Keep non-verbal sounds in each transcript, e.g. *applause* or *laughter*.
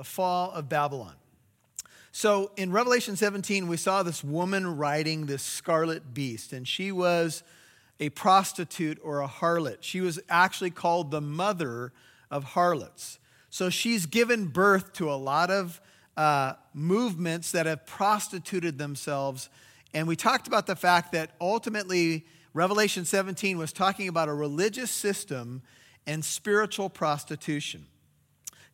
the fall of Babylon. So in Revelation 17, we saw this woman riding this scarlet beast, and she was a prostitute or a harlot. She was actually called the mother of harlots. So she's given birth to a lot of uh, movements that have prostituted themselves. And we talked about the fact that ultimately, Revelation 17 was talking about a religious system and spiritual prostitution.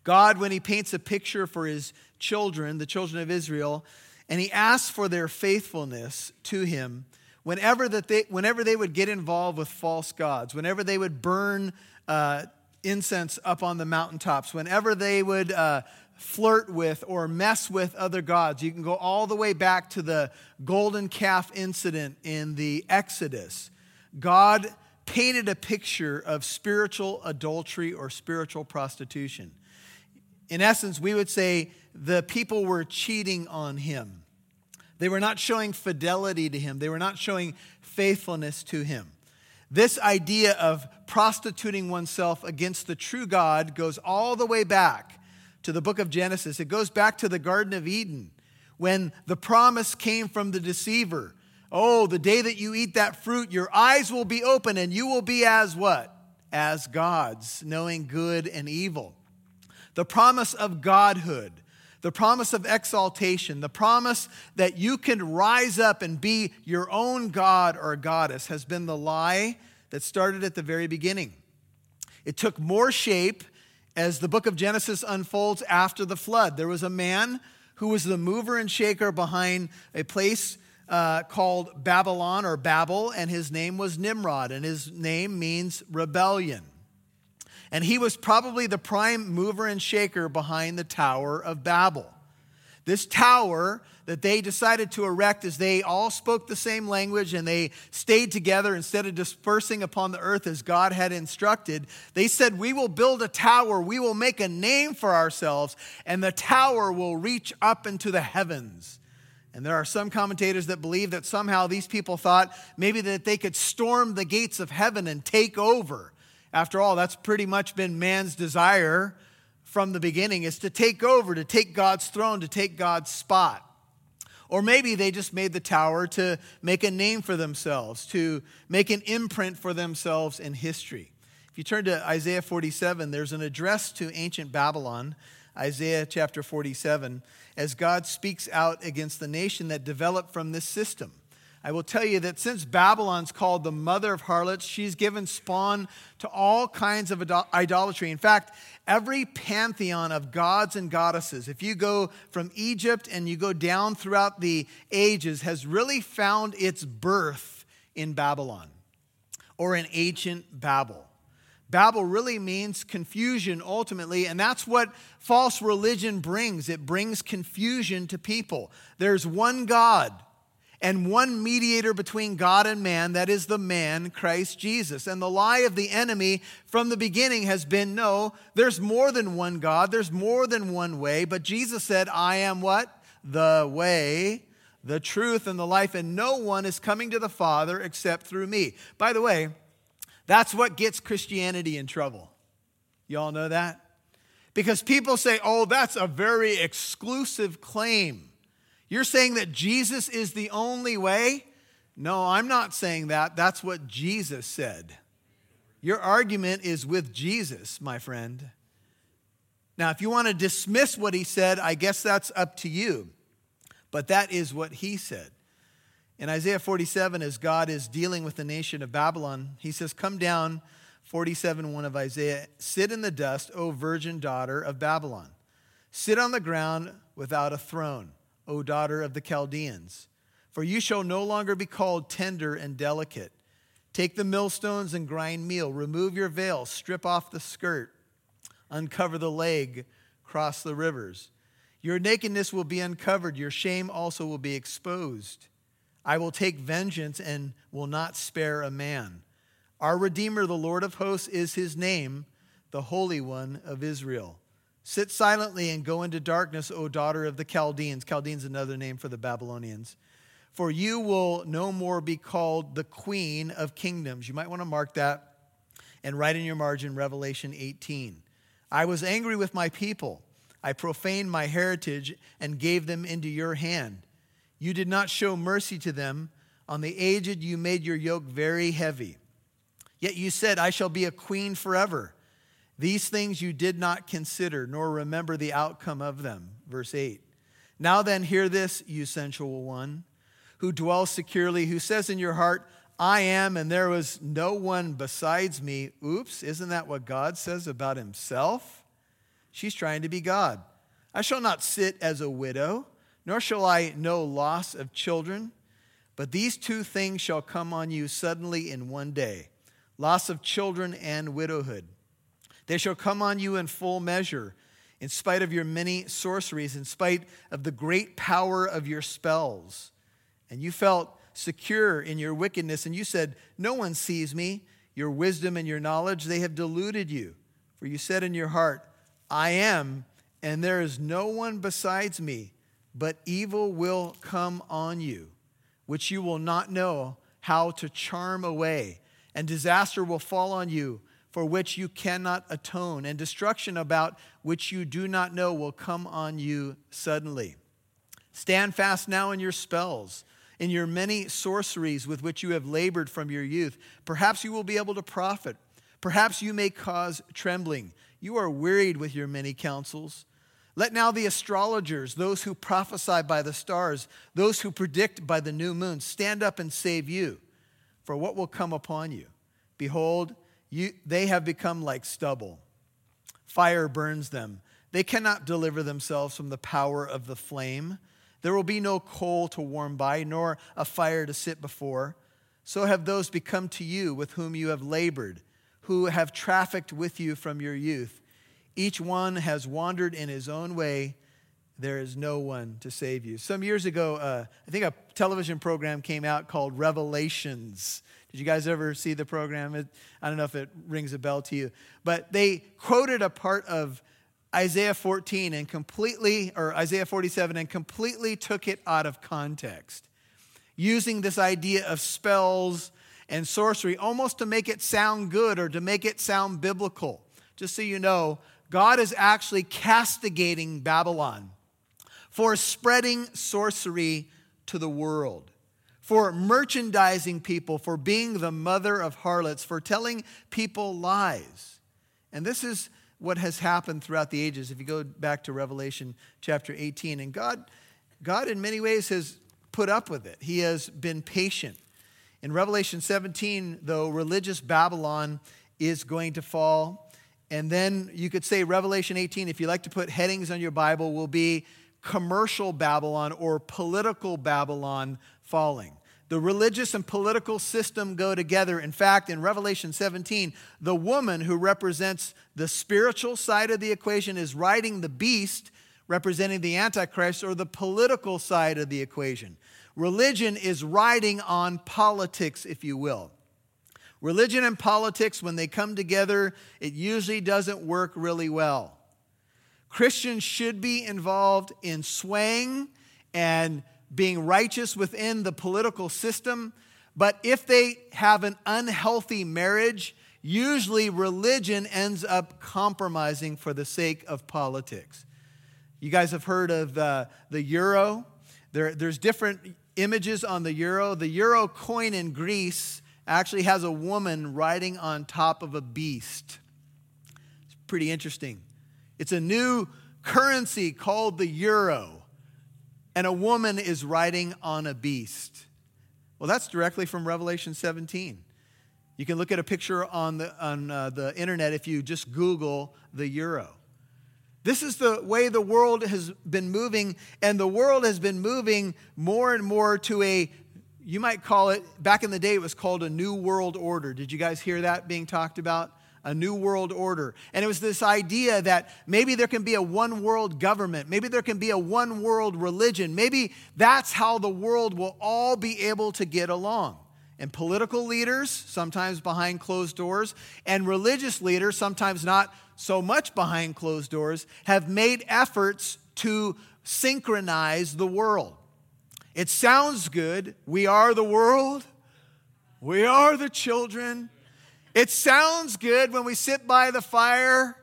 God, when He paints a picture for His children, the children of Israel, and He asks for their faithfulness to Him, whenever, that they, whenever they would get involved with false gods, whenever they would burn uh, incense up on the mountaintops, whenever they would uh, flirt with or mess with other gods. You can go all the way back to the golden calf incident in the Exodus. God painted a picture of spiritual adultery or spiritual prostitution. In essence, we would say the people were cheating on him. They were not showing fidelity to him, they were not showing faithfulness to him. This idea of prostituting oneself against the true God goes all the way back to the book of Genesis. It goes back to the Garden of Eden when the promise came from the deceiver. Oh, the day that you eat that fruit, your eyes will be open and you will be as what? As gods, knowing good and evil. The promise of godhood, the promise of exaltation, the promise that you can rise up and be your own god or goddess has been the lie that started at the very beginning. It took more shape as the book of Genesis unfolds after the flood. There was a man who was the mover and shaker behind a place uh, called Babylon or Babel, and his name was Nimrod, and his name means rebellion. And he was probably the prime mover and shaker behind the Tower of Babel. This tower that they decided to erect as they all spoke the same language and they stayed together instead of dispersing upon the earth as God had instructed, they said, We will build a tower, we will make a name for ourselves, and the tower will reach up into the heavens. And there are some commentators that believe that somehow these people thought maybe that they could storm the gates of heaven and take over. After all, that's pretty much been man's desire from the beginning is to take over, to take God's throne, to take God's spot. Or maybe they just made the tower to make a name for themselves, to make an imprint for themselves in history. If you turn to Isaiah 47, there's an address to ancient Babylon, Isaiah chapter 47, as God speaks out against the nation that developed from this system. I will tell you that since Babylon's called the mother of harlots, she's given spawn to all kinds of idolatry. In fact, every pantheon of gods and goddesses, if you go from Egypt and you go down throughout the ages, has really found its birth in Babylon or in ancient Babel. Babel really means confusion ultimately, and that's what false religion brings. It brings confusion to people. There's one God and one mediator between God and man, that is the man, Christ Jesus. And the lie of the enemy from the beginning has been no, there's more than one God, there's more than one way. But Jesus said, I am what? The way, the truth, and the life, and no one is coming to the Father except through me. By the way, that's what gets Christianity in trouble. You all know that? Because people say, oh, that's a very exclusive claim. You're saying that Jesus is the only way? No, I'm not saying that. That's what Jesus said. Your argument is with Jesus, my friend. Now, if you want to dismiss what he said, I guess that's up to you. But that is what he said. In Isaiah 47, as God is dealing with the nation of Babylon, he says, Come down, 47 1 of Isaiah, sit in the dust, O virgin daughter of Babylon. Sit on the ground without a throne O daughter of the Chaldeans. For you shall no longer be called tender and delicate. Take the millstones and grind meal. Remove your veil, strip off the skirt, uncover the leg, cross the rivers. Your nakedness will be uncovered, your shame also will be exposed. I will take vengeance and will not spare a man. Our Redeemer, the Lord of hosts, is his name, the Holy One of Israel. Sit silently and go into darkness, O daughter of the Chaldeans. Chaldeans, another name for the Babylonians. For you will no more be called the queen of kingdoms. You might want to mark that and write in your margin Revelation 18. I was angry with my people. I profaned my heritage and gave them into your hand. You did not show mercy to them. On the aged, you made your yoke very heavy. Yet you said, I shall be a queen forever. These things you did not consider, nor remember the outcome of them. Verse 8. Now then, hear this, you sensual one, who dwells securely, who says in your heart, I am, and there was no one besides me. Oops, isn't that what God says about himself? She's trying to be God. I shall not sit as a widow, nor shall I know loss of children. But these two things shall come on you suddenly in one day loss of children and widowhood. They shall come on you in full measure, in spite of your many sorceries, in spite of the great power of your spells. And you felt secure in your wickedness, and you said, No one sees me. Your wisdom and your knowledge, they have deluded you. For you said in your heart, I am, and there is no one besides me, but evil will come on you, which you will not know how to charm away, and disaster will fall on you, for which you cannot atone, and destruction about which you do not know will come on you suddenly. Stand fast now in your spells, in your many sorceries with which you have labored from your youth. Perhaps you will be able to profit. Perhaps you may cause trembling. You are wearied with your many counsels. Let now the astrologers, those who prophesy by the stars, those who predict by the new moon, stand up and save you. For what will come upon you? Behold, you, they have become like stubble. Fire burns them. They cannot deliver themselves from the power of the flame. There will be no coal to warm by, nor a fire to sit before. So have those become to you with whom you have labored who have trafficked with you from your youth. Each one has wandered in his own way. There is no one to save you. Some years ago, uh, I think a television program came out called Revelations. Did you guys ever see the program? It, I don't know if it rings a bell to you, but they quoted a part of Isaiah 14 and completely, or Isaiah 47, and completely took it out of context, using this idea of spells and sorcery almost to make it sound good or to make it sound biblical. Just so you know, God is actually castigating Babylon for spreading sorcery to the world, for merchandising people, for being the mother of harlots, for telling people lies. And this is what has happened throughout the ages. If you go back to Revelation chapter 18, and God, God in many ways has put up with it. He has been patient. In Revelation 17, though, religious Babylon is going to fall. And then you could say Revelation 18, if you like to put headings on your Bible, will be commercial Babylon or political Babylon falling. The religious and political system go together. In fact, in Revelation 17, the woman who represents the spiritual side of the equation is riding the beast, representing the Antichrist, or the political side of the equation. Religion is riding on politics, if you will. Religion and politics, when they come together, it usually doesn't work really well. Christians should be involved in swaying and being righteous within the political system, but if they have an unhealthy marriage, usually religion ends up compromising for the sake of politics. You guys have heard of uh, the euro. There, there's different images on the euro. The euro coin in Greece actually has a woman riding on top of a beast. It's pretty interesting. It's a new currency called the euro, and a woman is riding on a beast. Well, that's directly from Revelation 17. You can look at a picture on the, on, uh, the internet if you just Google the euro. This is the way the world has been moving, and the world has been moving more and more to a, you might call it, back in the day, it was called a new world order. Did you guys hear that being talked about? A new world order. And it was this idea that maybe there can be a one world government, maybe there can be a one world religion, maybe that's how the world will all be able to get along and political leaders, sometimes behind closed doors, and religious leaders, sometimes not so much behind closed doors, have made efforts to synchronize the world. It sounds good. We are the world, we are the children. It sounds good when we sit by the fire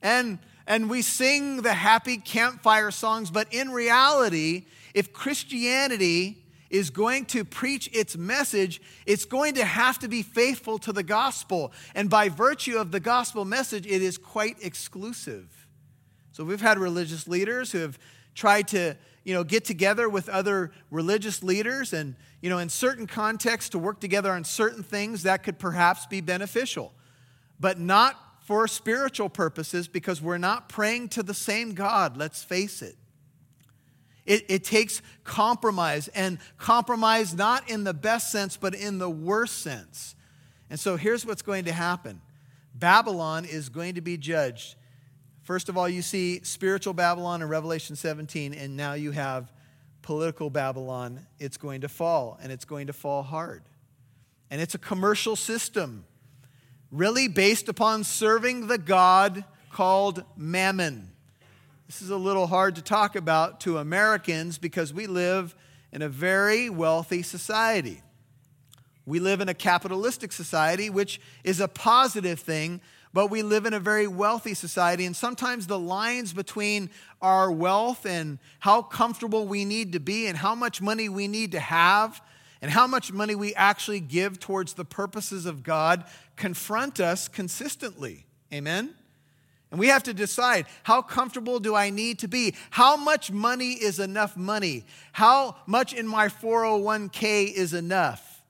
and and we sing the happy campfire songs, but in reality, if Christianity is going to preach its message, it's going to have to be faithful to the gospel. And by virtue of the gospel message, it is quite exclusive. So we've had religious leaders who have tried to, you know, get together with other religious leaders and, you know, in certain contexts to work together on certain things that could perhaps be beneficial, but not for spiritual purposes because we're not praying to the same God, let's face it. It, it, takes compromise, and compromise not in the best sense, but in the worst sense. And so here's what's going to happen Babylon is going to be judged. First of all, you see spiritual Babylon in Revelation 17, and now you have political Babylon. It's going to fall, and it's going to fall hard. And it's a commercial system, really based upon serving the God called Mammon. This is a little hard to talk about to Americans because we live in a very wealthy society. We live in a capitalistic society, which is a positive thing, but we live in a very wealthy society. And sometimes the lines between our wealth and how comfortable we need to be and how much money we need to have and how much money we actually give towards the purposes of God confront us consistently. Amen? And we have to decide how comfortable do I need to be? How much money is enough money? How much in my 401k is enough?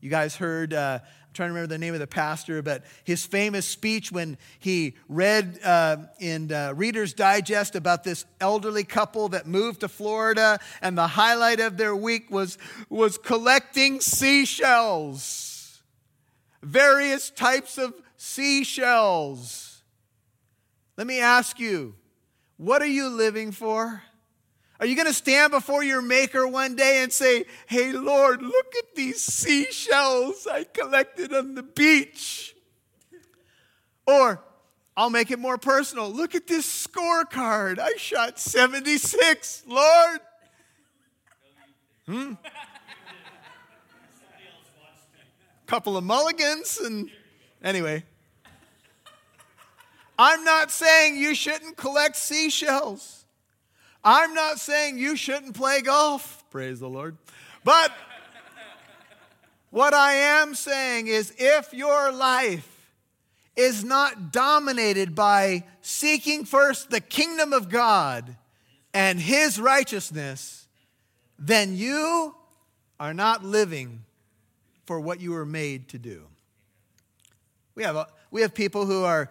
You guys heard, uh, trying to remember the name of the pastor, but his famous speech when he read uh, in uh, Reader's Digest about this elderly couple that moved to Florida, and the highlight of their week was, was collecting seashells, various types of seashells. Let me ask you, what are you living for? Are you going to stand before your Maker one day and say, Hey, Lord, look at these seashells I collected on the beach? Or, I'll make it more personal. Look at this scorecard. I shot 76, Lord. Hmm? Couple of mulligans, and anyway. I'm not saying you shouldn't collect seashells. I'm not saying you shouldn't play golf. Praise the Lord. But what I am saying is if your life is not dominated by seeking first the kingdom of God and his righteousness, then you are not living for what you were made to do. We have, we have people who are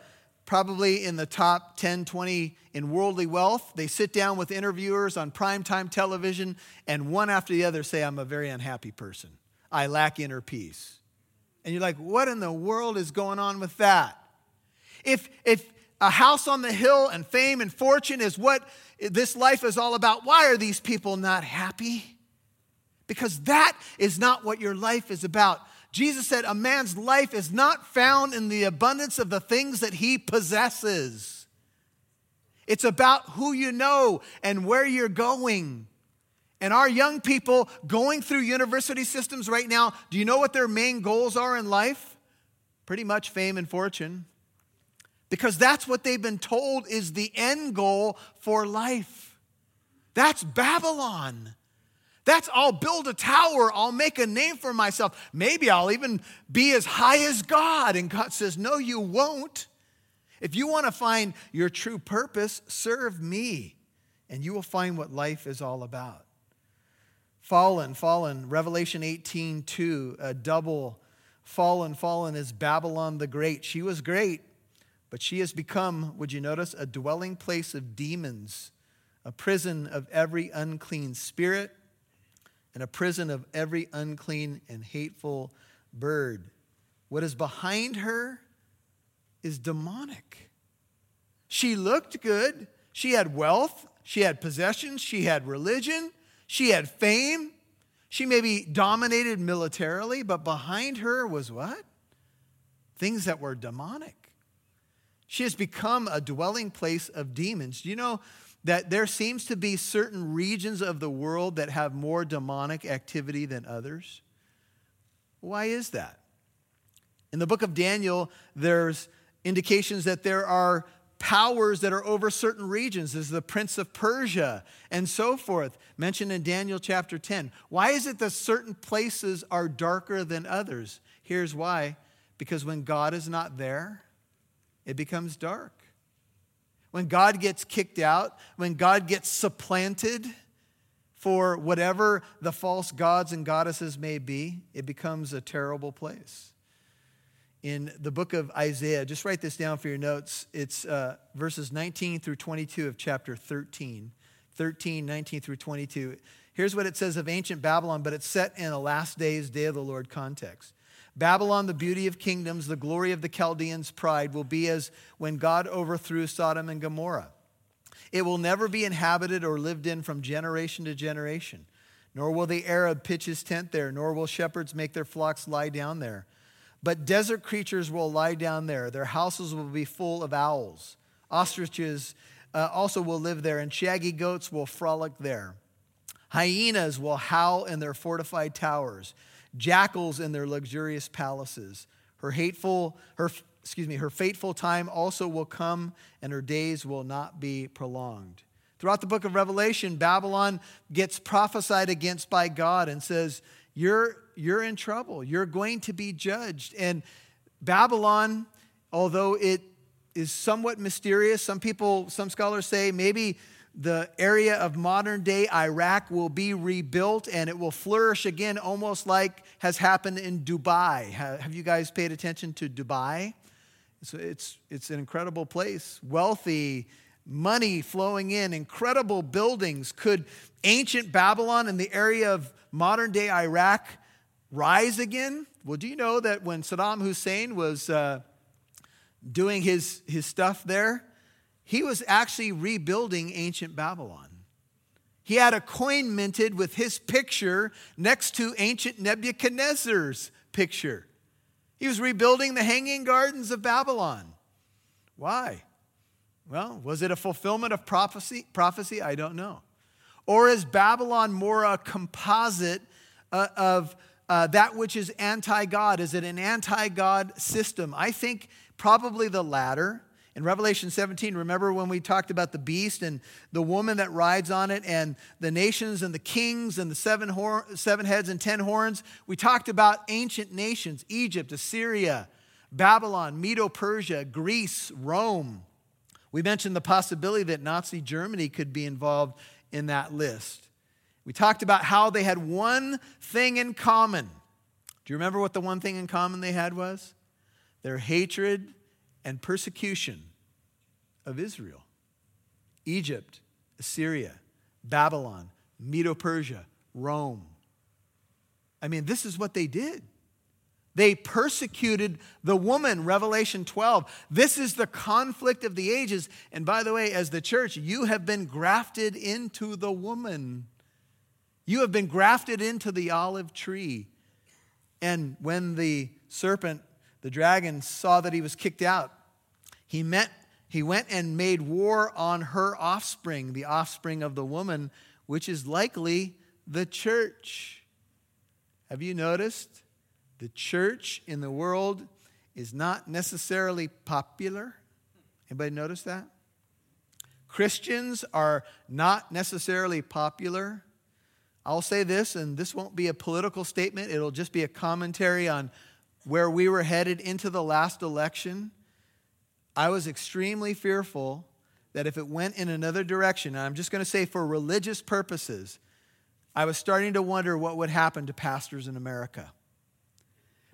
probably in the top 10, 20 in worldly wealth. They sit down with interviewers on primetime television, and one after the other say, I'm a very unhappy person. I lack inner peace. And you're like, what in the world is going on with that? If, if a house on the hill and fame and fortune is what this life is all about, why are these people not happy? Because that is not what your life is about. Jesus said, A man's life is not found in the abundance of the things that he possesses. It's about who you know and where you're going. And our young people going through university systems right now, do you know what their main goals are in life? Pretty much fame and fortune. Because that's what they've been told is the end goal for life. That's Babylon. That's I'll build a tower, I'll make a name for myself. Maybe I'll even be as high as God. And God says, No, you won't. If you want to find your true purpose, serve me, and you will find what life is all about. Fallen, fallen, Revelation 18 2, a double fallen, fallen is Babylon the Great. She was great, but she has become, would you notice, a dwelling place of demons, a prison of every unclean spirit and a prison of every unclean and hateful bird. What is behind her is demonic. She looked good. She had wealth. She had possessions. She had religion. She had fame. She maybe dominated militarily, but behind her was what? Things that were demonic. She has become a dwelling place of demons. Do you know that there seems to be certain regions of the world that have more demonic activity than others. Why is that? In the book of Daniel, there's indications that there are powers that are over certain regions. There's the prince of Persia and so forth, mentioned in Daniel chapter 10. Why is it that certain places are darker than others? Here's why because when God is not there, it becomes dark. When God gets kicked out, when God gets supplanted for whatever the false gods and goddesses may be, it becomes a terrible place. In the book of Isaiah, just write this down for your notes. It's uh, verses 19 through 22 of chapter 13. 13, 19 through 22. Here's what it says of ancient Babylon, but it's set in a last days, day of the Lord context. Babylon, the beauty of kingdoms, the glory of the Chaldeans' pride, will be as when God overthrew Sodom and Gomorrah. It will never be inhabited or lived in from generation to generation. Nor will the Arab pitch his tent there, nor will shepherds make their flocks lie down there. But desert creatures will lie down there. Their houses will be full of owls. Ostriches uh, also will live there, and shaggy goats will frolic there. Hyenas will howl in their fortified towers jackals in their luxurious palaces. Her hateful, her, excuse me, her fateful time also will come, and her days will not be prolonged. Throughout the book of Revelation, Babylon gets prophesied against by God and says, You're, you're in trouble. You're going to be judged. And Babylon, although it is somewhat mysterious, some people, some scholars say maybe the area of modern day Iraq will be rebuilt and it will flourish again, almost like has happened in Dubai. Have you guys paid attention to Dubai? It's, it's, it's an incredible place, wealthy, money flowing in, incredible buildings. Could ancient Babylon in the area of modern day Iraq rise again? Well, do you know that when Saddam Hussein was uh, doing his, his stuff there, he was actually rebuilding ancient Babylon. He had a coin minted with his picture next to ancient Nebuchadnezzar's picture. He was rebuilding the hanging gardens of Babylon. Why? Well, was it a fulfillment of prophecy? Prophecy? I don't know. Or is Babylon more a composite uh, of uh, that which is anti God? Is it an anti God system? I think probably the latter. In Revelation 17, remember when we talked about the beast and the woman that rides on it and the nations and the kings and the seven, hor- seven heads and ten horns? We talked about ancient nations Egypt, Assyria, Babylon, Medo Persia, Greece, Rome. We mentioned the possibility that Nazi Germany could be involved in that list. We talked about how they had one thing in common. Do you remember what the one thing in common they had was? Their hatred and persecution of Israel. Egypt, Assyria, Babylon, Medo Persia, Rome. I mean, this is what they did. They persecuted the woman, Revelation 12. This is the conflict of the ages. And by the way, as the church, you have been grafted into the woman. You have been grafted into the olive tree. And when the serpent the dragon saw that he was kicked out. He, met, he went and made war on her offspring, the offspring of the woman, which is likely the church. Have you noticed? The church in the world is not necessarily popular. Anybody notice that? Christians are not necessarily popular. I'll say this, and this won't be a political statement, it'll just be a commentary on where we were headed into the last election, I was extremely fearful that if it went in another direction, and I'm just going to say for religious purposes, I was starting to wonder what would happen to pastors in America.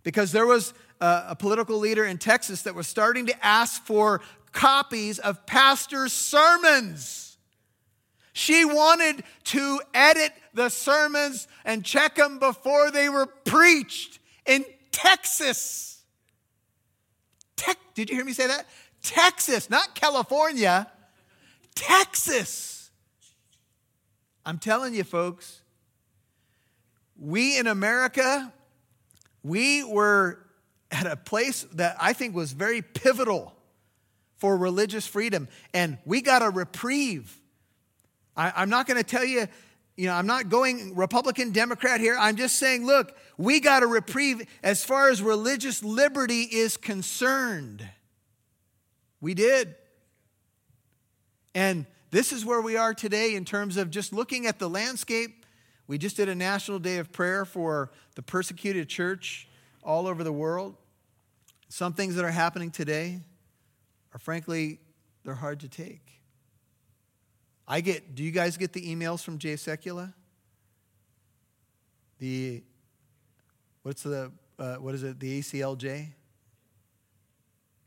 Because there was a, a political leader in Texas that was starting to ask for copies of pastors' sermons. She wanted to edit the sermons and check them before they were preached in Texas. Te- Did you hear me say that? Texas, not California. Texas. I'm telling you, folks, we in America, we were at a place that I think was very pivotal for religious freedom, and we got a reprieve. I, am not going to tell you you know, I'm not going Republican, Democrat here. I'm just saying, look, we got a reprieve as far as religious liberty is concerned. We did. And this is where we are today in terms of just looking at the landscape. We just did a national day of prayer for the persecuted church all over the world. Some things that are happening today are frankly, they're hard to take. I get, do you guys get the emails from Jay Sekulow? The, what's the, uh, what is it, the ACLJ?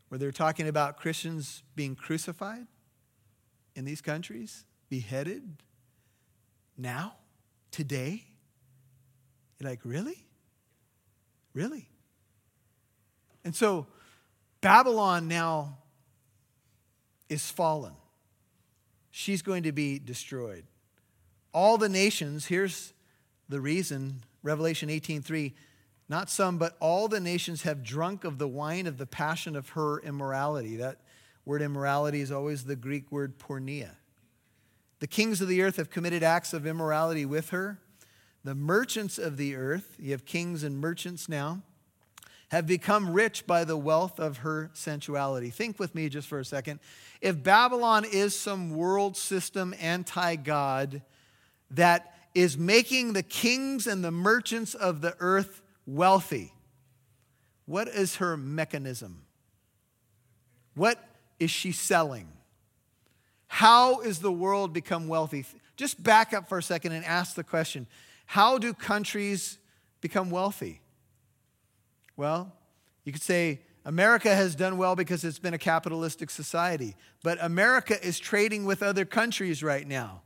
Where they're talking about Christians being crucified in these countries, beheaded now, today. You're like, really? Really? And so Babylon now is fallen. She's going to be destroyed. All the nations, here's the reason, Revelation 18:3, not some, but all the nations have drunk of the wine of the passion of her immorality. That word immorality is always the Greek word porneia. The kings of the earth have committed acts of immorality with her. The merchants of the earth, you have kings and merchants now, have become rich by the wealth of her sensuality. Think with me just for a second. If Babylon is some world system anti God that is making the kings and the merchants of the earth wealthy, what is her mechanism? What is she selling? How is the world become wealthy? Just back up for a second and ask the question How do countries become wealthy? Well, you could say America has done well because it's been a capitalistic society, but America is trading with other countries right now.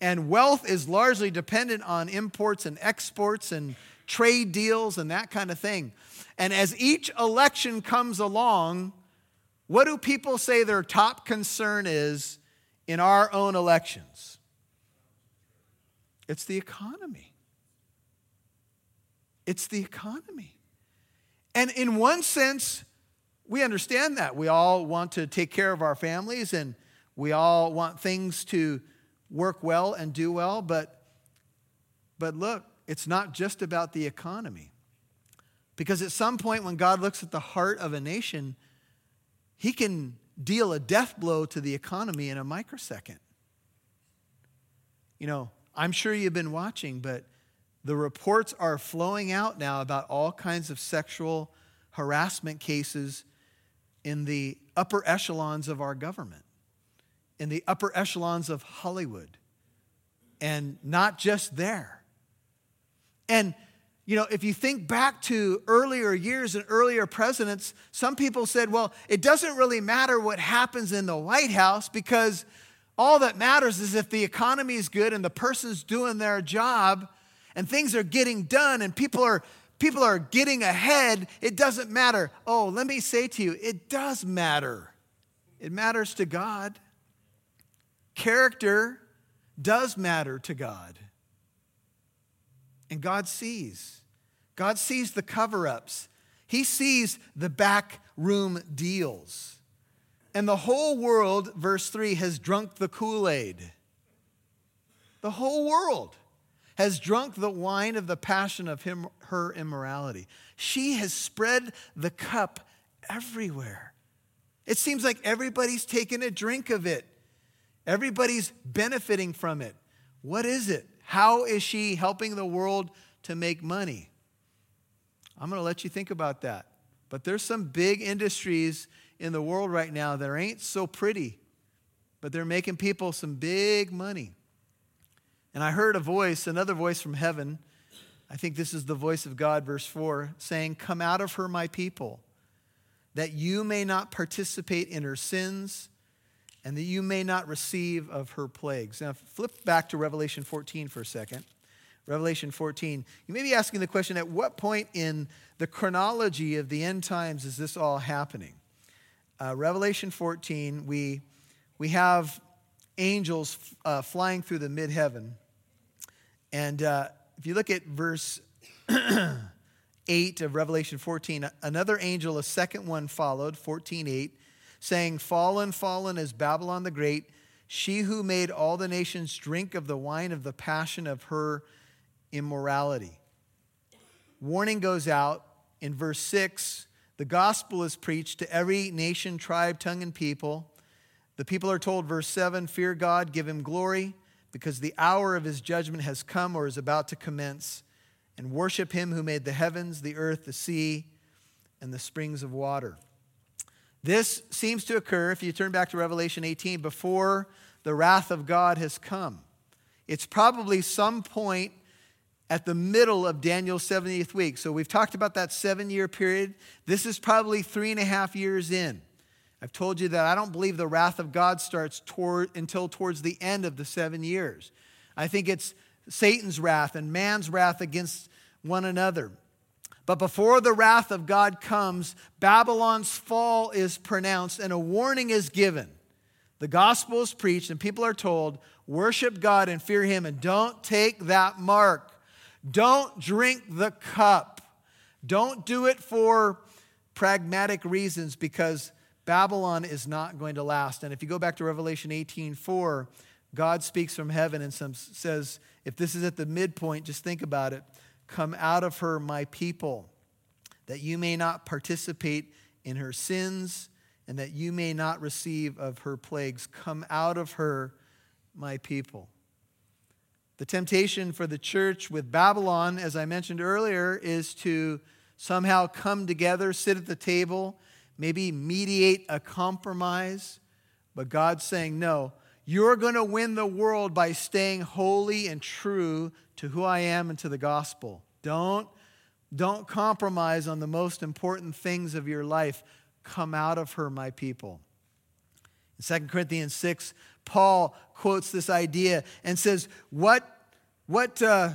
And wealth is largely dependent on imports and exports and trade deals and that kind of thing. And as each election comes along, what do people say their top concern is in our own elections? It's the economy. It's the economy. And in one sense, we understand that. We all want to take care of our families and we all want things to work well and do well, but, but look, it's not just about the economy. Because at some point, when God looks at the heart of a nation, he can deal a death blow to the economy in a microsecond. You know, I'm sure you've been watching, but the reports are flowing out now about all kinds of sexual harassment cases in the upper echelons of our government, in the upper echelons of Hollywood, and not just there. And, you know, if you think back to earlier years and earlier presidents, some people said, well, it doesn't really matter what happens in the White House because all that matters is if the economy is good and the person's doing their job and things are getting done and people are people are getting ahead, it doesn't matter. Oh, let me say to you, it does matter. It matters to God. Character does matter to God. And God sees. God sees the cover ups, He sees the back room deals. And the whole world, verse 3, has drunk the Kool Aid. The whole world has drunk the wine of the passion of him, her immorality. She has spread the cup everywhere. It seems like everybody's taken a drink of it, everybody's benefiting from it. What is it? How is she helping the world to make money? I'm going to let you think about that. But there's some big industries in the world right now that ain't so pretty, but they're making people some big money. And I heard a voice, another voice from heaven. I think this is the voice of God, verse 4, saying, Come out of her, my people, that you may not participate in her sins and that you may not receive of her plagues. Now, flip back to Revelation 14 for a second. Revelation 14. You may be asking the question at what point in the chronology of the end times is this all happening? Uh, Revelation 14, we, we have angels uh, flying through the mid heaven. And uh, if you look at verse *clears throat* 8 of Revelation 14, another angel, a second one followed, 14 8, saying, Fallen, fallen is Babylon the Great, she who made all the nations drink of the wine of the passion of her immorality. Warning goes out in verse 6 the gospel is preached to every nation, tribe, tongue, and people. The people are told, verse 7 Fear God, give him glory, because the hour of his judgment has come or is about to commence, and worship him who made the heavens, the earth, the sea, and the springs of water. This seems to occur, if you turn back to Revelation 18, before the wrath of God has come. It's probably some point at the middle of Daniel's 70th week. So we've talked about that seven year period. This is probably three and a half years in. I've told you that I don't believe the wrath of God starts toward, until towards the end of the seven years. I think it's Satan's wrath and man's wrath against one another. But before the wrath of God comes, Babylon's fall is pronounced and a warning is given. The gospel is preached, and people are told, worship God and fear Him, and don't take that mark. Don't drink the cup. Don't do it for pragmatic reasons because Babylon is not going to last. And if you go back to Revelation 18 4, God speaks from heaven and says, if this is at the midpoint, just think about it. Come out of her, my people, that you may not participate in her sins and that you may not receive of her plagues. Come out of her, my people. The temptation for the church with Babylon, as I mentioned earlier, is to somehow come together, sit at the table, maybe mediate a compromise. But God's saying, no, you're going to win the world by staying holy and true to who I am and to the gospel. Don't, don't compromise on the most important things of your life. Come out of her, my people. In 2 Corinthians 6, Paul quotes this idea and says, What, what uh,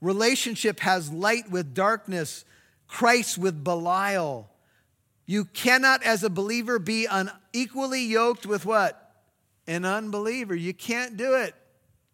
relationship has light with darkness, Christ with Belial? You cannot, as a believer, be unequally yoked with what? An unbeliever. You can't do it.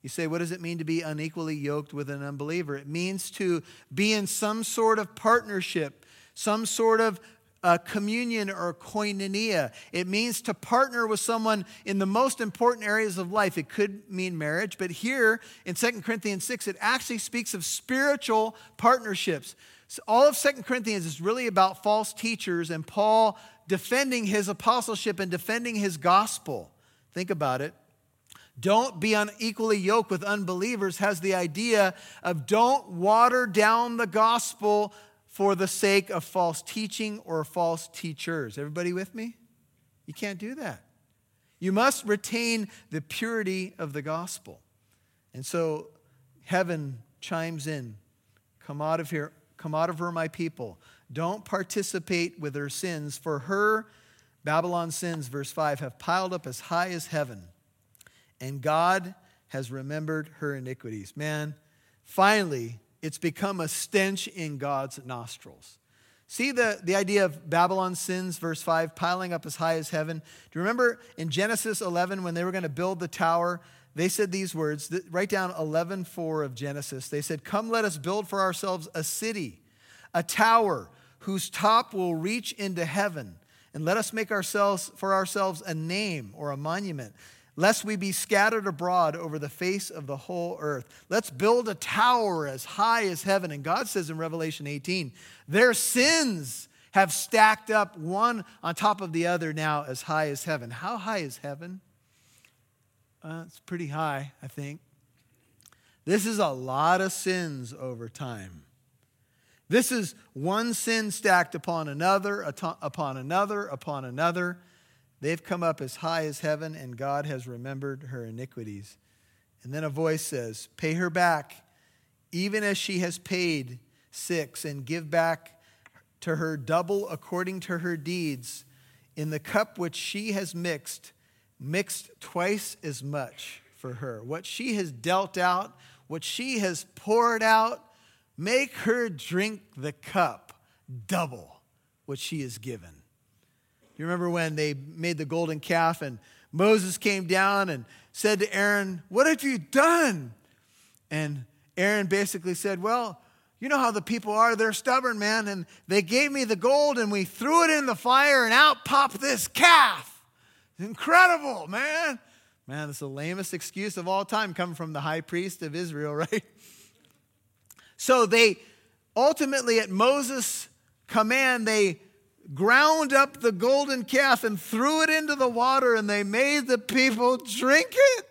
You say, what does it mean to be unequally yoked with an unbeliever? It means to be in some sort of partnership, some sort of uh, communion or koinonia. It means to partner with someone in the most important areas of life. It could mean marriage, but here in 2 Corinthians 6, it actually speaks of spiritual partnerships. So all of 2 Corinthians is really about false teachers and Paul defending his apostleship and defending his gospel. Think about it. Don't be unequally yoked with unbelievers has the idea of don't water down the gospel for the sake of false teaching or false teachers. Everybody with me? You can't do that. You must retain the purity of the gospel. And so heaven chimes in Come out of here, come out of her, my people. Don't participate with her sins, for her, Babylon's sins, verse 5, have piled up as high as heaven and God has remembered her iniquities. Man, finally, it's become a stench in God's nostrils. See the, the idea of Babylon's sins, verse 5, piling up as high as heaven. Do you remember in Genesis 11 when they were going to build the tower? They said these words, write down 11:4 of Genesis. They said, "Come let us build for ourselves a city, a tower whose top will reach into heaven, and let us make ourselves for ourselves a name or a monument lest we be scattered abroad over the face of the whole earth. Let's build a tower as high as heaven. And God says in Revelation 18, their sins have stacked up one on top of the other now as high as heaven. How high is heaven? Uh, it's pretty high, I think. This is a lot of sins over time. This is one sin stacked upon another, upon another, upon another. They've come up as high as heaven, and God has remembered her iniquities. And then a voice says, Pay her back, even as she has paid six, and give back to her double according to her deeds. In the cup which she has mixed, mixed twice as much for her. What she has dealt out, what she has poured out, make her drink the cup double what she has given. You remember when they made the golden calf and Moses came down and said to Aaron, What have you done? And Aaron basically said, Well, you know how the people are. They're stubborn, man. And they gave me the gold and we threw it in the fire and out popped this calf. Incredible, man. Man, that's the lamest excuse of all time coming from the high priest of Israel, *laughs* right? So they ultimately, at Moses' command, they ground up the golden calf and threw it into the water, and they made the people drink it.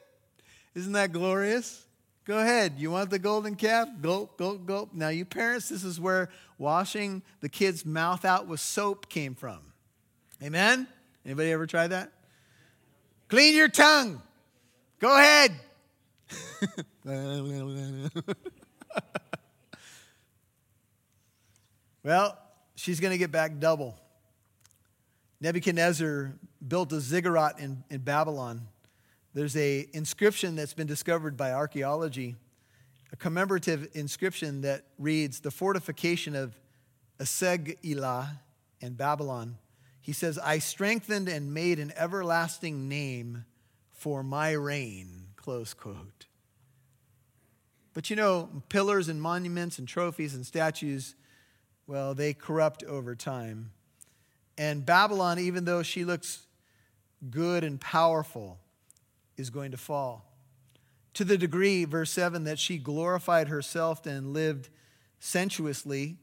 Isn't that glorious? Go ahead. You want the golden calf? Gulp, gulp, gulp. Now, you parents, this is where washing the kid's mouth out with soap came from. Amen? Anybody ever tried that? Clean your tongue. Go ahead. *laughs* well, she's going to get back double. Nebuchadnezzar built a ziggurat in, in Babylon. There's a inscription that's been discovered by archaeology, a commemorative inscription that reads, the fortification of Esagila in Babylon. He says, I strengthened and made an everlasting name for my reign, close quote. But you know, pillars and monuments and trophies and statues, well, they corrupt over time. And Babylon, even though she looks good and powerful, is going to fall. To the degree, verse 7, that she glorified herself and lived sensuously,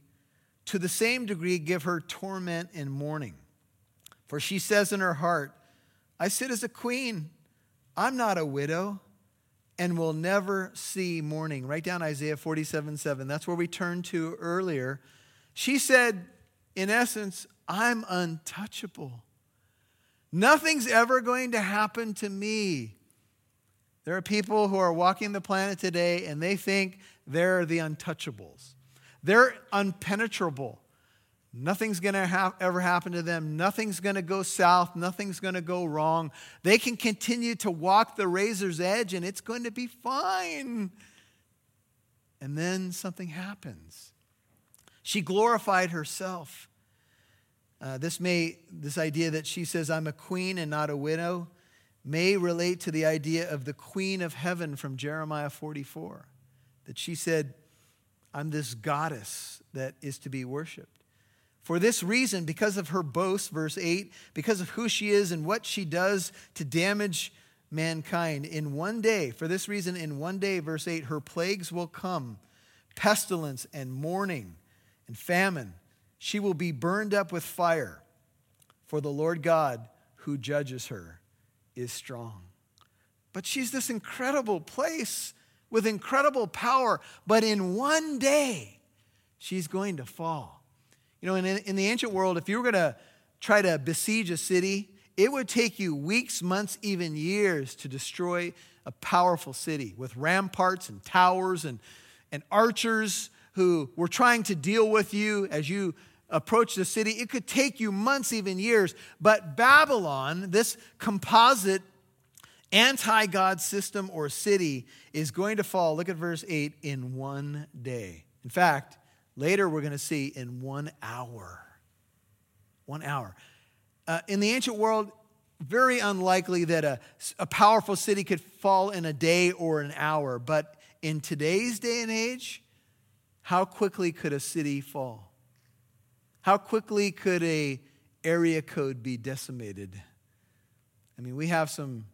to the same degree, give her torment and mourning. For she says in her heart, I sit as a queen, I'm not a widow, and will never see mourning. Write down Isaiah 47 7. That's where we turned to earlier. She said, in essence, I'm untouchable. Nothing's ever going to happen to me. There are people who are walking the planet today and they think they're the untouchables. They're unpenetrable. Nothing's going to ha- ever happen to them. Nothing's going to go south. Nothing's going to go wrong. They can continue to walk the razor's edge and it's going to be fine. And then something happens. She glorified herself. Uh, this may, this idea that she says, I'm a queen and not a widow, may relate to the idea of the queen of heaven from Jeremiah 44. That she said, I'm this goddess that is to be worshiped. For this reason, because of her boast, verse 8, because of who she is and what she does to damage mankind, in one day, for this reason, in one day, verse 8, her plagues will come pestilence and mourning and famine she will be burned up with fire, for the Lord God who judges her is strong. But she's this incredible place with incredible power, but in one day, she's going to fall. You know, in, in the ancient world, if you were going to try to besiege a city, it would take you weeks, months, even years to destroy a powerful city with ramparts and towers and, and archers who were trying to deal with you as you approach the city. It could take you months, even years. But Babylon, this composite anti God system or city, is going to fall. Look at verse 8 in one day. In fact, later we're going to see in one hour. One hour. Uh, in the ancient world, very unlikely that a, a powerful city could fall in a day or an hour. But in today's day and age, how quickly could a city fall? How quickly could a area code be decimated? I mean, we have some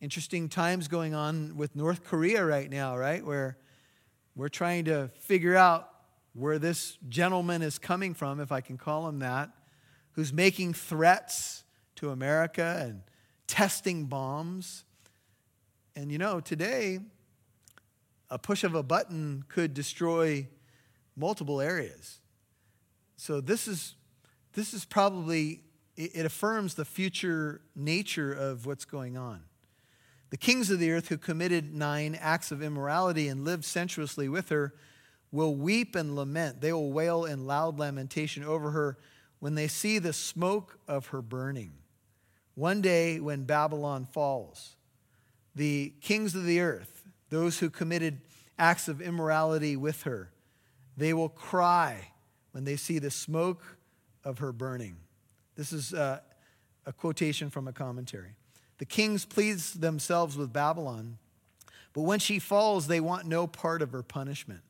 interesting times going on with North Korea right now, right? Where we're trying to figure out where this gentleman is coming from, if I can call him that, who's making threats to America and testing bombs. And you know, today, a push of a button could destroy multiple areas. So this is this is probably it affirms the future nature of what's going on. The kings of the earth who committed nine acts of immorality and lived sensuously with her will weep and lament. They will wail in loud lamentation over her when they see the smoke of her burning. One day when Babylon falls, the kings of the earth, those who committed acts of immorality with her, they will cry when they see the smoke of her burning. This is uh, a quotation from a commentary. The kings please themselves with Babylon, but when she falls, they want no part of her punishment.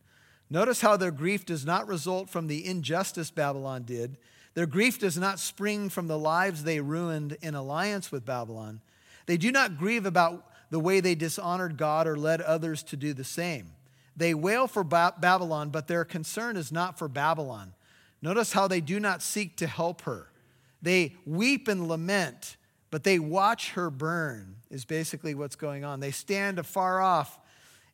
Notice how their grief does not result from the injustice Babylon did. Their grief does not spring from the lives they ruined in alliance with Babylon. They do not grieve about the way they dishonored God or led others to do the same. They wail for ba- Babylon, but their concern is not for Babylon. Notice how they do not seek to help her. They weep and lament, but they watch her burn, is basically what's going on. They stand afar off.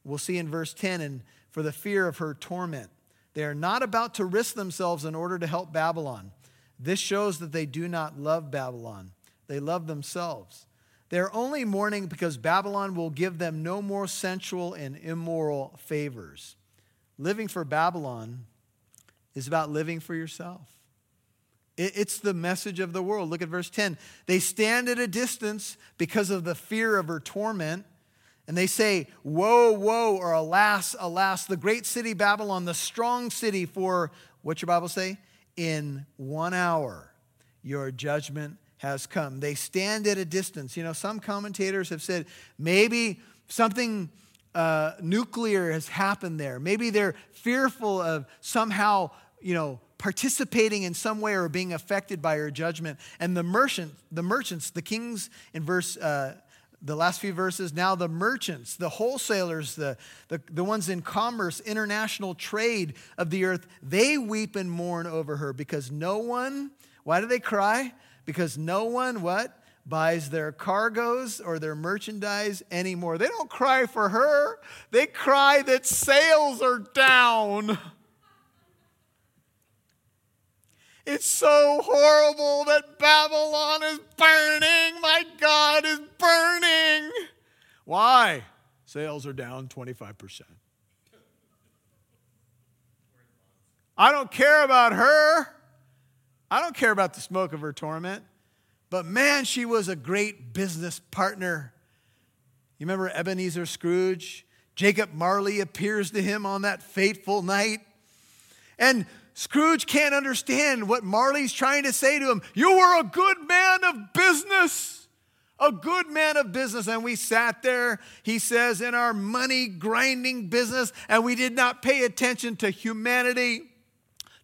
We'll see in verse 10, and for the fear of her torment. They are not about to risk themselves in order to help Babylon. This shows that they do not love Babylon, they love themselves. They're only mourning because Babylon will give them no more sensual and immoral favors. Living for Babylon is about living for yourself. It's the message of the world. Look at verse 10. They stand at a distance because of the fear of her torment, and they say, Woe, woe, or alas, alas, the great city Babylon, the strong city, for what's your Bible say? In one hour, your judgment has come. They stand at a distance. You know, some commentators have said maybe something uh, nuclear has happened there. Maybe they're fearful of somehow, you know, participating in some way or being affected by her judgment. And the merchant, the merchants, the kings in verse. Uh, the last few verses now the merchants the wholesalers the, the, the ones in commerce international trade of the earth they weep and mourn over her because no one why do they cry because no one what buys their cargoes or their merchandise anymore. They don't cry for her, they cry that sales are down. It's so horrible that Babylon is burning. My God is burning. Why? Sales are down 25%. I don't care about her. I don't care about the smoke of her torment. But man, she was a great business partner. You remember Ebenezer Scrooge? Jacob Marley appears to him on that fateful night. And Scrooge can't understand what Marley's trying to say to him. You were a good man of business. A good man of business. And we sat there, he says, in our money grinding business, and we did not pay attention to humanity.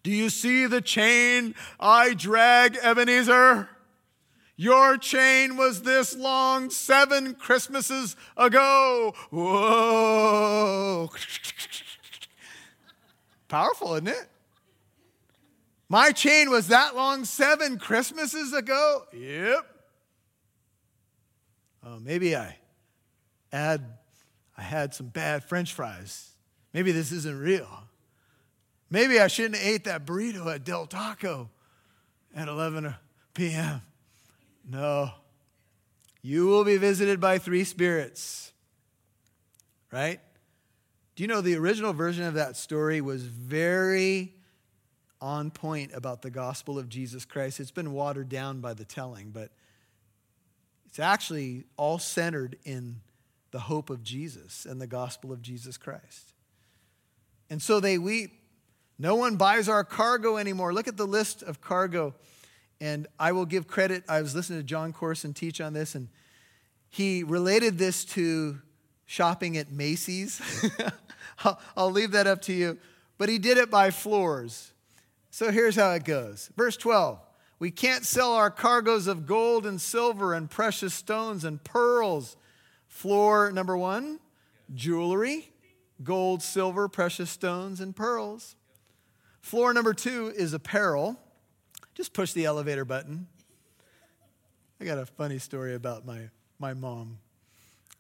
Do you see the chain I drag, Ebenezer? Your chain was this long seven Christmases ago. Whoa. *laughs* Powerful, isn't it? My chain was that long seven Christmases ago? Yep. Oh, maybe I had I had some bad french fries. Maybe this isn't real. Maybe I shouldn't have ate that burrito at Del Taco at 11 p.m. No. You will be visited by three spirits. Right? Do you know the original version of that story was very on point about the gospel of Jesus Christ? It's been watered down by the telling, but it's actually all centered in the hope of Jesus and the gospel of Jesus Christ. And so they weep. No one buys our cargo anymore. Look at the list of cargo and I will give credit. I was listening to Jon Courson teach on this, and he related this to shopping at Macy's. *laughs* I'll, leave that up to you. But he did it by floors. So here's how it goes. Verse 12 We can't sell our cargoes of gold and silver and precious stones and pearls. Floor number one, jewelry, gold, silver, precious stones, and pearls. Floor number two is apparel just push the elevator button. I got a funny story about my, my mom.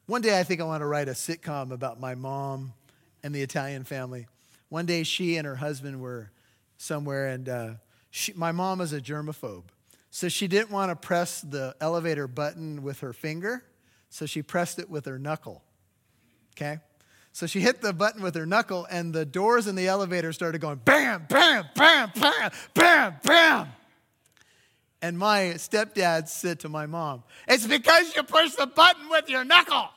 One day, I think I want to write a sitcom about my mom and the Italian family. One day, she and her husband were somewhere, and uh, she, my mom is a germaphobe. So she didn't want to press the elevator button with her finger, so she pressed it with her knuckle. Okay? So she hit the button with her knuckle, and the doors in the elevator started going bam, bam, bam, bam, bam, bam. And my stepdad said to my mom, It's because you push the button with your knuckle.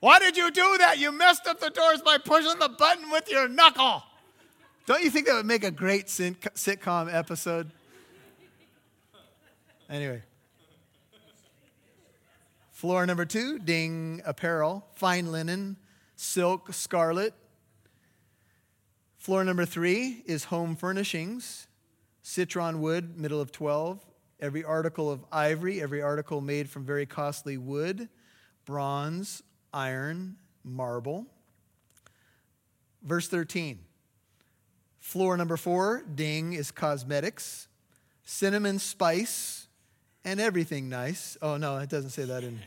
Why did you do that? You messed up the doors by pushing the button with your knuckle. Don't you think that would make a great sitcom episode? Anyway. Floor number two, ding, apparel, fine linen, silk, scarlet. Floor number three is home furnishings, citron wood, middle of 12. Every article of ivory, every article made from very costly wood, bronze, iron, marble. Verse 13. Floor number four, ding, is cosmetics, cinnamon spice, and everything nice. Oh, no, it doesn't say that in.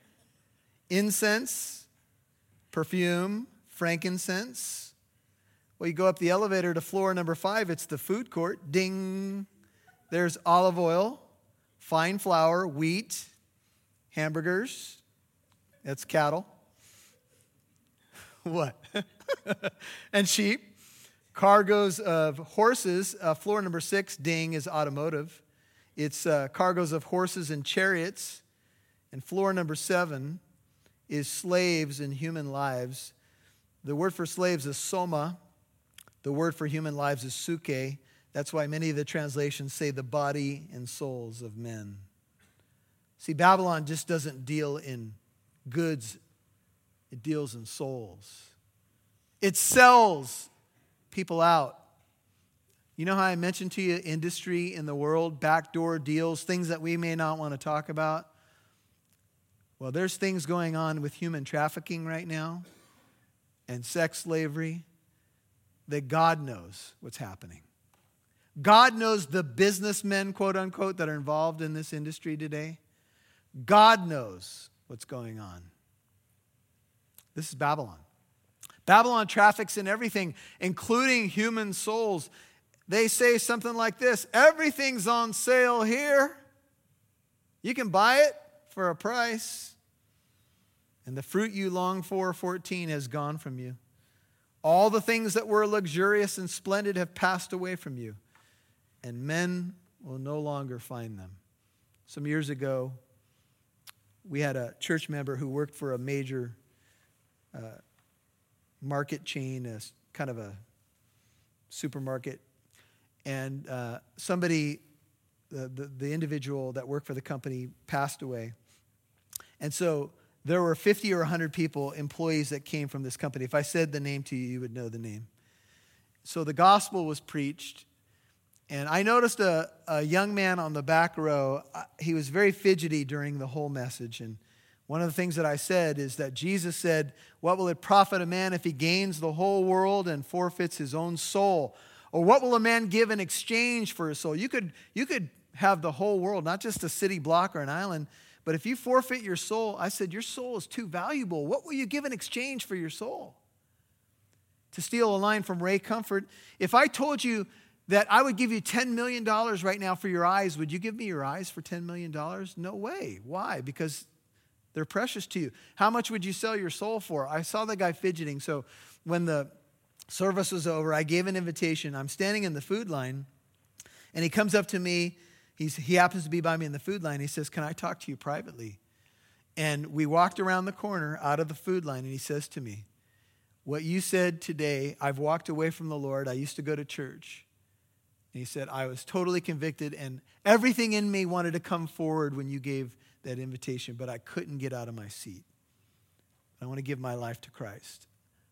*laughs* Incense, perfume, frankincense. Well, you go up the elevator to floor number five, it's the food court. Ding. There's olive oil, fine flour, wheat, hamburgers. That's cattle. *laughs* what? *laughs* and sheep. Cargoes of horses. Uh, floor number six, ding, is automotive. It's uh, cargoes of horses and chariots. And floor number seven is slaves and human lives. The word for slaves is soma. The word for human lives is suke. That's why many of the translations say the body and souls of men. See, Babylon just doesn't deal in goods, it deals in souls. It sells people out. You know how I mentioned to you industry in the world, backdoor deals, things that we may not want to talk about? Well, there's things going on with human trafficking right now and sex slavery that God knows what's happening. God knows the businessmen, quote unquote, that are involved in this industry today. God knows what's going on. This is Babylon. Babylon traffics in everything, including human souls. They say something like this everything's on sale here. You can buy it for a price. And the fruit you long for, 14, has gone from you. All the things that were luxurious and splendid have passed away from you, and men will no longer find them. Some years ago, we had a church member who worked for a major uh, market chain, a, kind of a supermarket, and uh, somebody, the, the, the individual that worked for the company, passed away. And so there were 50 or 100 people, employees that came from this company. If I said the name to you, you would know the name. So the gospel was preached, and I noticed a, a young man on the back row. He was very fidgety during the whole message. And one of the things that I said is that Jesus said, What will it profit a man if he gains the whole world and forfeits his own soul? Or what will a man give in exchange for his soul? You could, you could have the whole world, not just a city block or an island, but if you forfeit your soul, I said, Your soul is too valuable. What will you give in exchange for your soul? To steal a line from Ray Comfort, if I told you that I would give you $10 million right now for your eyes, would you give me your eyes for $10 million? No way. Why? Because they're precious to you. How much would you sell your soul for? I saw the guy fidgeting. So when the service was over, I gave an invitation. I'm standing in the food line, and he comes up to me. He's, he happens to be by me in the food line. He says, Can I talk to you privately? And we walked around the corner out of the food line, and he says to me, What you said today, I've walked away from the Lord. I used to go to church. And he said, I was totally convicted, and everything in me wanted to come forward when you gave that invitation, but I couldn't get out of my seat. I want to give my life to Christ.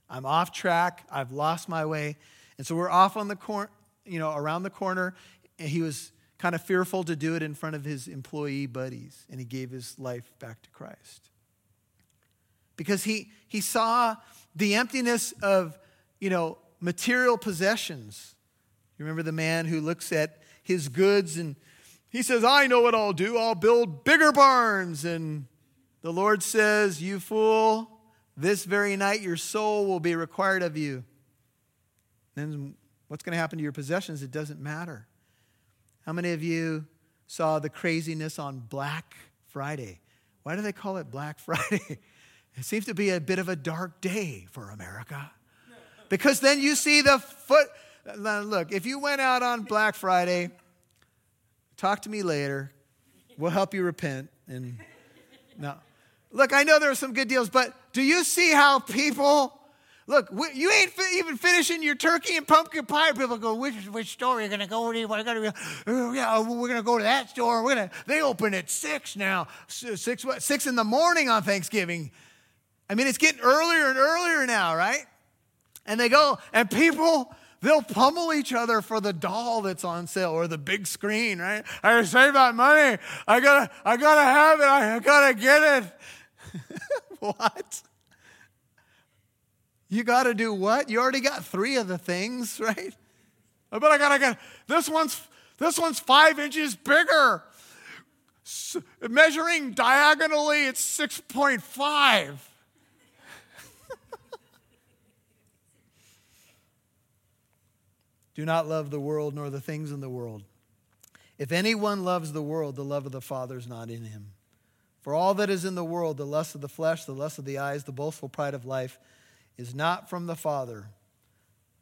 I'm off track. I've lost my way. And so we're off on the corner, you know, around the corner. And he was kind of fearful to do it in front of his employee buddies, and he gave his life back to Christ. Because he, he saw the emptiness of, you know, material possessions. You remember the man who looks at his goods and he says, I know what I'll do. I'll build bigger barns. And the Lord says, You fool, this very night your soul will be required of you. Then what's going to happen to your possessions? It doesn't matter. How many of you saw the craziness on Black Friday? Why do they call it Black *laughs* Friday? It seems to be a bit of a dark day for America. Because then you see the foot. Look, if you went out on Black Friday, talk to me later. We'll help you repent. And no. Look, I know there are some good deals, but do you see how people Look, you ain't even finishing your turkey and pumpkin pie. People go, which, which store are you going to go to? We're going to, uh, yeah, we're going to go to that store. We're to, they open at six now, six, six in the morning on Thanksgiving. I mean, it's getting earlier and earlier now, right? And they go, and people, they'll pummel each other for the doll that's on sale or the big screen, right? I gotta save that money. I gotta, I gotta have it. I gotta get it. *laughs* what? You got to do what? You already got three of the things, right? But I got to get this one's This one's five inches bigger. S- measuring diagonally, it's 6.5. Do not love the world nor the things in the world. If anyone loves the world, the love of the Father is not in him. For all that is in the world, the lust of the flesh, the lust of the eyes, the boastful pride of life, is not from the Father,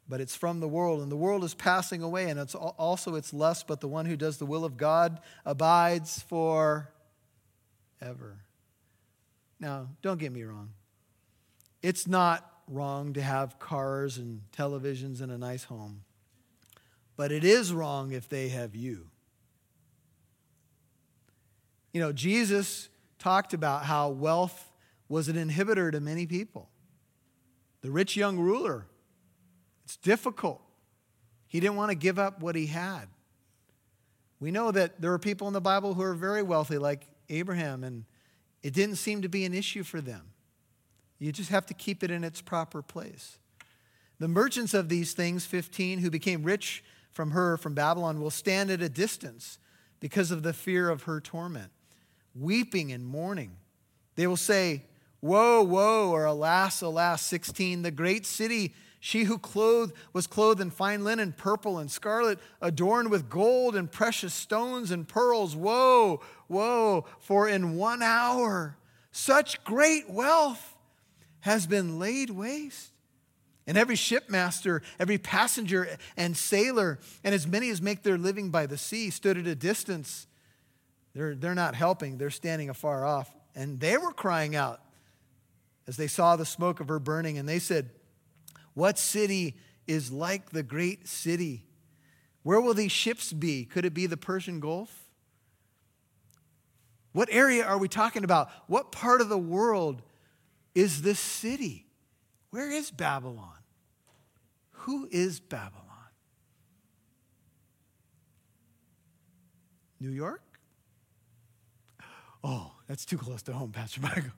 but it's from the world. And the world is passing away, and it's also its lust, but the one who does the will of God abides for ever. Now, don't get me wrong. It's not wrong to have cars and televisions and a nice home, but it is wrong if they have you. You know, Jesus talked about how wealth was an inhibitor to many people. The rich young ruler, it's difficult. He didn't want to give up what he had. We know that there are people in the Bible who are very wealthy, like Abraham, and it didn't seem to be an issue for them. You just have to keep it in its proper place. The merchants of these things, 15, who became rich from her, from Babylon, will stand at a distance because of the fear of her torment weeping and mourning. They will say, Woe, woe, or alas, alas, 16, the great city, she who clothed, was clothed in fine linen, purple and scarlet, adorned with gold and precious stones and pearls. Woe, woe, for in one hour such great wealth has been laid waste. And every shipmaster, every passenger and sailor, and as many as make their living by the sea, stood at a distance they're, they're not helping, they're standing afar off. And they were crying out as they saw the smoke of her burning. And they said, What city is like the great city? Where will these ships be? Could it be the Persian Gulf? What area are we talking about? What part of the world is this city? Where is Babylon? Who is Babylon? New York? Oh, that's too close to home, Pastor Michael.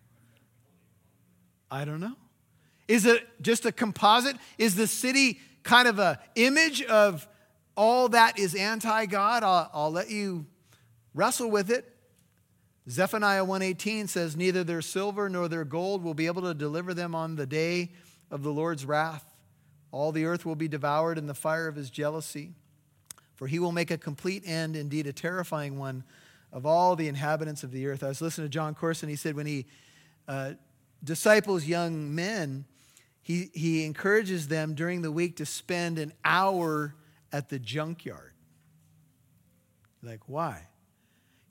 I don't know. Is it just a composite? Is the city kind of a image of all that is anti-God? I'll, I'll let you wrestle with it. Zephaniah 1:18 says, "Neither their silver nor their gold will be able to deliver them on the day of the Lord's wrath. All the earth will be devoured in the fire of his jealousy, for he will make a complete end, indeed a terrifying one, of all the inhabitants of the earth. I was listening to Jon Courson. He said when he uh, disciples young men, he, he encourages them during the week to spend an hour at the junkyard. Like, why?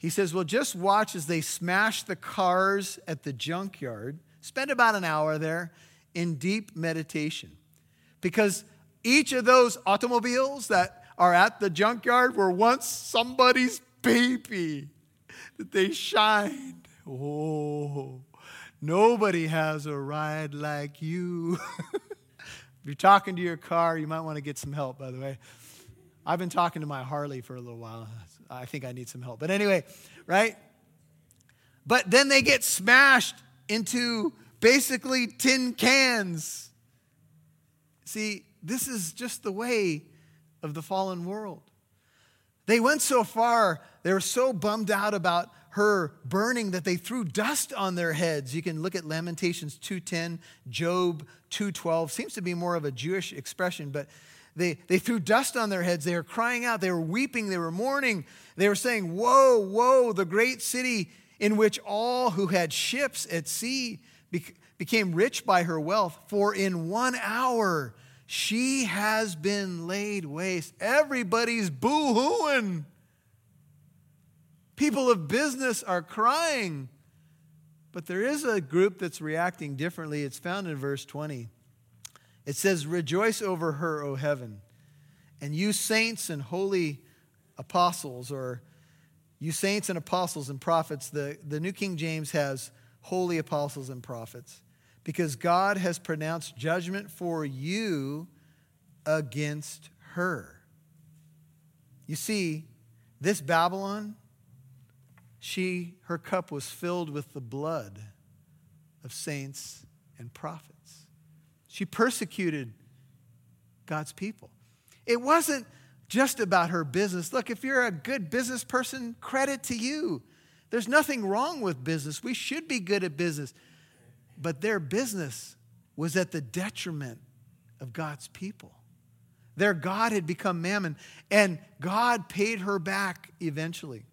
He says, well, just watch as they smash the cars at the junkyard. Spend about an hour there in deep meditation. Because each of those automobiles that are at the junkyard were once somebody's baby that they shined. Oh, nobody has a ride like you. *laughs* if you're talking to your car, you might want to get some help, by the way. I've been talking to my Harley for a little while. I think I need some help. But anyway, right? But then they get smashed into basically tin cans. See, this is just the way of the fallen world. They went so far, they were so bummed out about her burning that they threw dust on their heads. You can look at Lamentations 2:10, Job 2:12. Seems to be more of a Jewish expression, but they, they threw dust on their heads. They were crying out. They were weeping. They were mourning. They were saying, Woe, woe, the great city in which all who had ships at sea became rich by her wealth. For in one hour she has been laid waste. Everybody's boo hooing. People of business are crying. But there is a group that's reacting differently. It's found in verse 20. It says, Rejoice over her, O heaven, and you saints and holy apostles, or you saints and apostles and prophets. The, the New King James has holy apostles and prophets because God has pronounced judgment for you against her. You see, this Babylon, she her cup was filled with the blood of saints and prophets. She persecuted God's people. It wasn't just about her business. Look, if you're a good business person, credit to you. There's nothing wrong with business. We should be good at business. But their business was at the detriment of God's people. Their God had become mammon, and God paid her back eventually.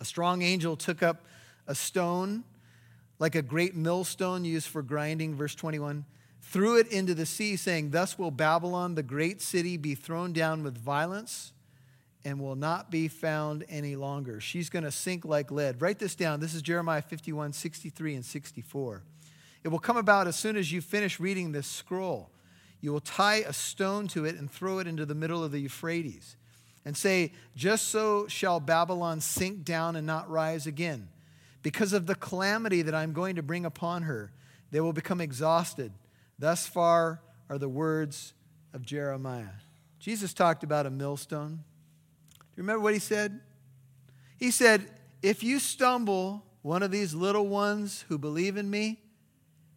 A strong angel took up a stone, like a great millstone used for grinding, verse 21, threw it into the sea, saying, Thus will Babylon, the great city, be thrown down with violence and will not be found any longer. She's going to sink like lead. Write this down. This is Jeremiah 51, 63, and 64. It will come about as soon as you finish reading this scroll. You will tie a stone to it and throw it into the middle of the Euphrates and say, Just so shall Babylon sink down and not rise again. Because of the calamity that I'm going to bring upon her, they will become exhausted. Thus far are the words of Jeremiah. Jesus talked about a millstone. Do you remember what he said? He said, If you stumble one of these little ones who believe in me,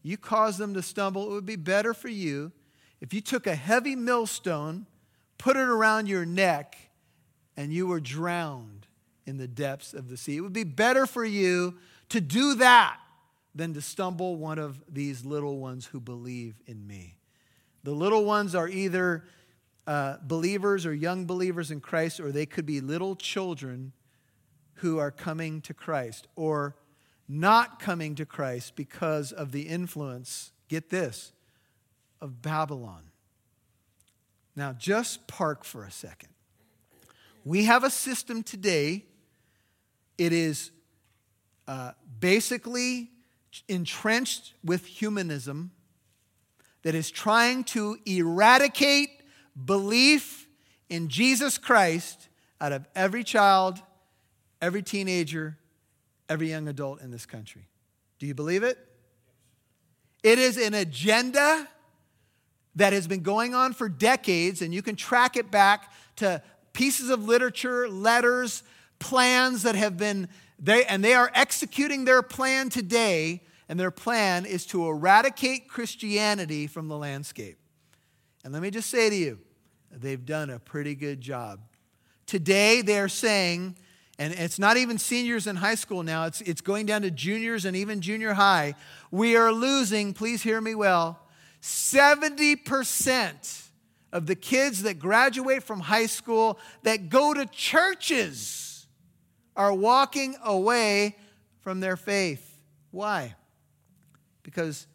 you cause them to stumble, it would be better for you if you took a heavy millstone, put it around your neck, and you were drowned in the depths of the sea. It would be better for you to do that than to stumble one of these little ones who believe in me. The little ones are either uh, believers or young believers in Christ, or they could be little children who are coming to Christ or not coming to Christ because of the influence, get this, of Babylon. Now, just park for a second. We have a system today, it is uh, basically entrenched with humanism that is trying to eradicate belief in Jesus Christ out of every child, every teenager, every young adult in this country. Do you believe it? It is an agenda that has been going on for decades, and you can track it back to pieces of literature, letters, plans that have been they and they are executing their plan today, and their plan is to eradicate Christianity from the landscape. And let me just say to you, they've done a pretty good job. Today they're saying, and it's not even seniors in high school now, it's, it's going down to juniors and even junior high. We are losing, please hear me well, 70% of the kids that graduate from high school that go to churches are walking away from their faith. Why? Because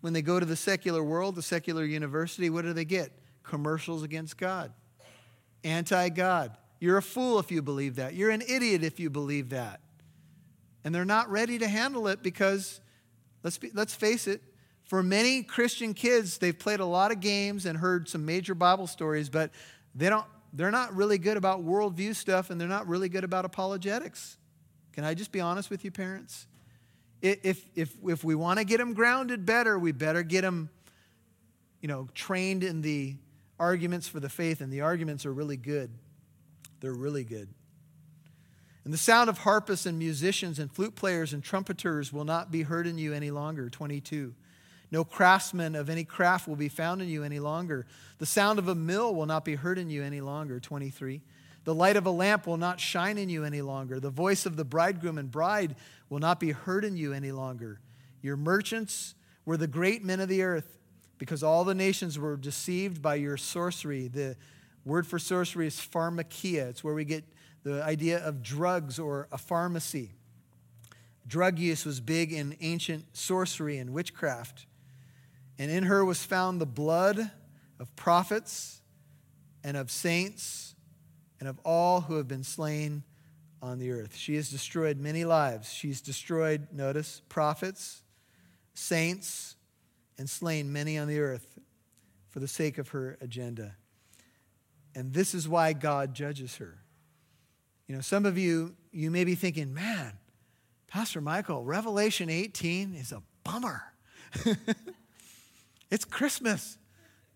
when they go to the secular world, the secular university, what do they get? Commercials against God, anti God. You're a fool if you believe that. You're an idiot if you believe that. And they're not ready to handle it because, let's, be, let's face it, for many Christian kids, they've played a lot of games and heard some major Bible stories, but they don't, they're not really good about worldview stuff and they're not really good about apologetics. Can I just be honest with you, parents? If, if, if we want to get them grounded better, we better get them you know, trained in the arguments for the faith, and the arguments are really good. They're really good. And the sound of harpists and musicians and flute players and trumpeters will not be heard in you any longer. 22. No craftsman of any craft will be found in you any longer. The sound of a mill will not be heard in you any longer. 23. The light of a lamp will not shine in you any longer. The voice of the bridegroom and bride will not be heard in you any longer. Your merchants were the great men of the earth, because all the nations were deceived by your sorcery. The word for sorcery is pharmakeia. It's where we get the idea of drugs or a pharmacy. Drug use was big in ancient sorcery and witchcraft. And in her was found the blood of prophets and of saints and of all who have been slain on the earth. She has destroyed many lives. She's destroyed, notice, prophets, saints, and slain many on the earth for the sake of her agenda. And this is why God judges her. You know, some of you, you may be thinking, man, Pastor Michael, Revelation 18 is a bummer. *laughs* It's Christmas.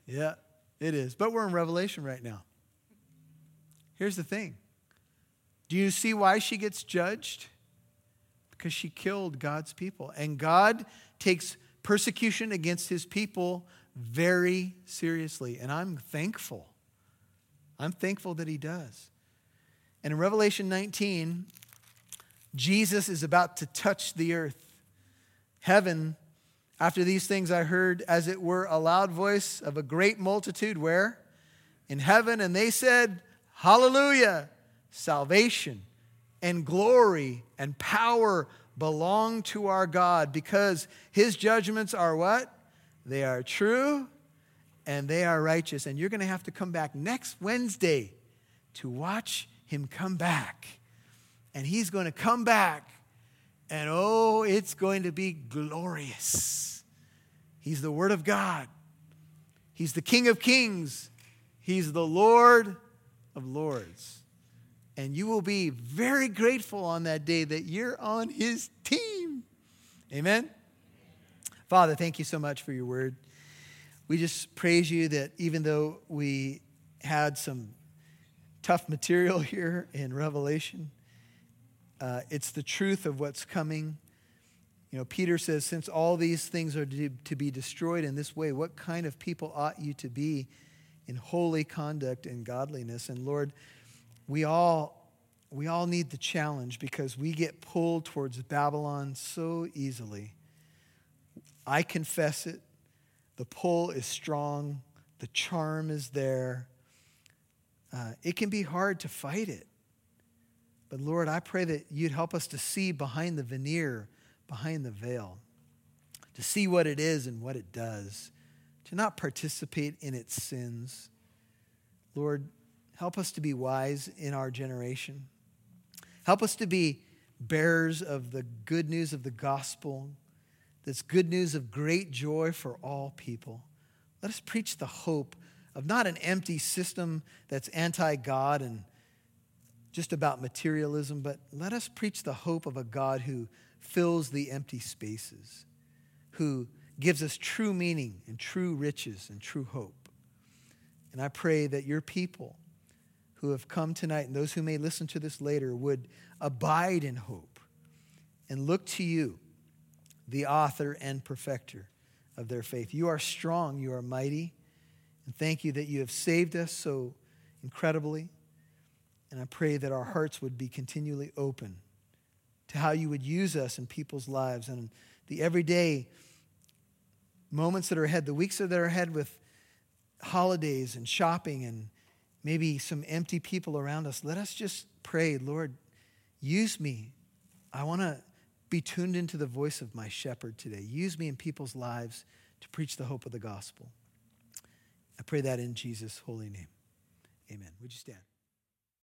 Yeah, it is. But we're in Revelation right now. Here's the thing Do you see why she gets judged? Because she killed God's people. And God takes persecution against his people very seriously. And I'm thankful. I'm thankful that he does. And in Revelation 19, Jesus is about to touch the earth. Heaven, after these things, I heard, as it were, a loud voice of a great multitude, where? In heaven, and they said, Hallelujah! Salvation and glory and power belong to our God because his judgments are what? They are true and they are righteous. And you're going to have to come back next Wednesday to watch him come back. And he's going to come back, and oh, it's going to be glorious. He's the Word of God, He's the King of Kings, He's the Lord of Lords. And you will be very grateful on that day that you're on His team. Amen. Father, thank you so much for your word. We just praise you that even though we had some tough material *laughs* here in Revelation, uh, it's the truth of what's coming. You know, Peter says, since all these things are to, be destroyed in this way, what kind of people ought you to be in holy conduct and godliness? And Lord, we all we all need the challenge because we get pulled towards Babylon so easily. I confess it. The pull is strong, the charm is there. Uh, it can be hard to fight it. But Lord, I pray that you'd help us to see behind the veneer, behind the veil, to see what it is and what it does, to not participate in its sins. Lord, help us to be wise in our generation. Help us to be bearers of the good news of the gospel, this good news of great joy for all people. Let us preach the hope of not an empty system that's anti God and just about materialism, but let us preach the hope of a God who fills the empty spaces, who gives us true meaning and true riches and true hope. And I pray that your people who have come tonight and those who may listen to this later would abide in hope and look to you, the author and perfecter of their faith. You are strong, you are mighty, and thank you that you have saved us so incredibly. And I pray that our hearts would be continually open to how you would use us in people's lives and the everyday moments that are ahead, the weeks that are ahead with holidays and shopping and maybe some empty people around us. Let us just pray, Lord, use me. I want to be tuned into the voice of my shepherd today. Use me in people's lives to preach the hope of the gospel. I pray that in Jesus' holy name. Amen. Would you stand?